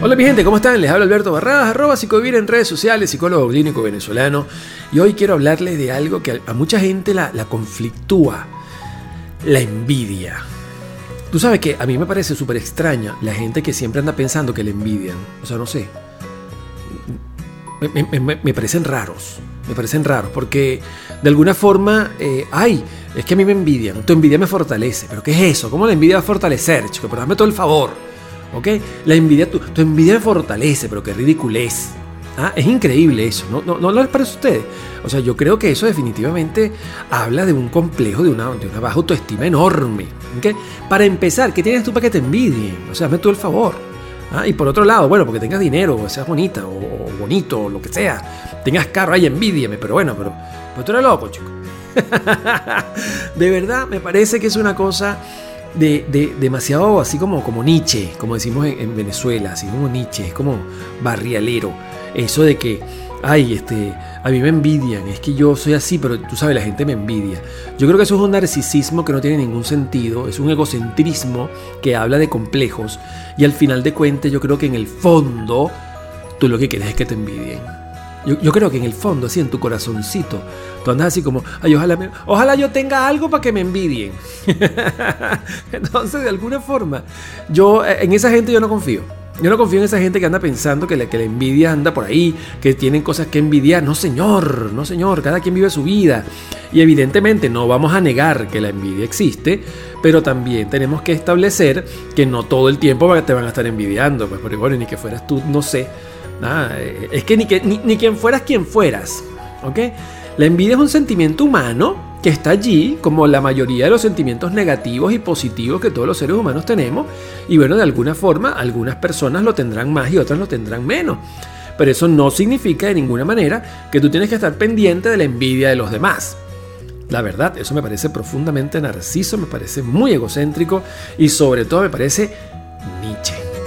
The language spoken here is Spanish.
Hola mi gente, ¿cómo están? Les habla Alberto Barradas, arroba psicovivir en redes sociales, psicólogo clínico venezolano. Y hoy quiero hablarles de algo que a mucha gente la, la conflictúa, la envidia. Tú sabes que a mí me parece súper extraña la gente que siempre anda pensando que le envidian. O sea, no sé. Me, parecen raros. Me parecen raros porque de alguna forma, eh, ay, es que a mí me envidian. Tu envidia me fortalece. ¿Pero qué es eso? ¿Cómo la envidia va a fortalecer, chico? Pero dame todo el favor. ¿Ok? La envidia, tu, tu envidia me fortalece, pero qué ridiculez. ¿Ah? Es increíble eso, ¿no? ¿No, no les parece a ustedes? O sea, yo creo que eso definitivamente habla de un complejo, de una, de una baja autoestima enorme. ¿okay? Para empezar, ¿qué tienes tú para que te envidien? O sea, hazme tú el favor. ¿Ah? Y por otro lado, bueno, porque tengas dinero, o seas bonita, o, bonito, o lo que sea. Tengas carro, ahí envidiame, pero bueno, pero, pero tú eres loco, chico. de verdad, me parece que es una cosa de, demasiado así como, como Nietzsche, como decimos en, Venezuela, así como Nietzsche, es como barrialero. Eso de que, ay, este, a mí me envidian, es que yo soy así, pero tú sabes, la gente me envidia. Yo creo que eso es un narcisismo que no tiene ningún sentido, es un egocentrismo que habla de complejos y al final de cuentas yo creo que en el fondo tú lo que quieres es que te envidien. Yo, creo que en el fondo, así en tu corazoncito, tú andas así como, ay, ojalá, ojalá yo tenga algo para que me envidien. Entonces, de alguna forma, yo eh, en esa gente yo no confío. Yo no confío en esa gente que anda pensando que la, que la envidia anda por ahí, que tienen cosas que envidiar. No, señor, no, señor, cada quien vive su vida. Y evidentemente no vamos a negar que la envidia existe, pero también tenemos que establecer que no todo el tiempo te van a estar envidiando. Pues, pero bueno, ni que fueras tú, no sé Ah, eh, es que ni, que ni, quien fueras quien fueras. ¿ok? La envidia es un sentimiento humano que está allí, como la mayoría de los sentimientos negativos y positivos que todos los seres humanos tenemos. Y bueno, de alguna forma, algunas personas lo tendrán más y otras lo tendrán menos. Pero eso no significa de ninguna manera que tú tienes que estar pendiente de la envidia de los demás. La verdad, eso me parece profundamente narciso, me parece muy egocéntrico y sobre todo me parece Nietzsche.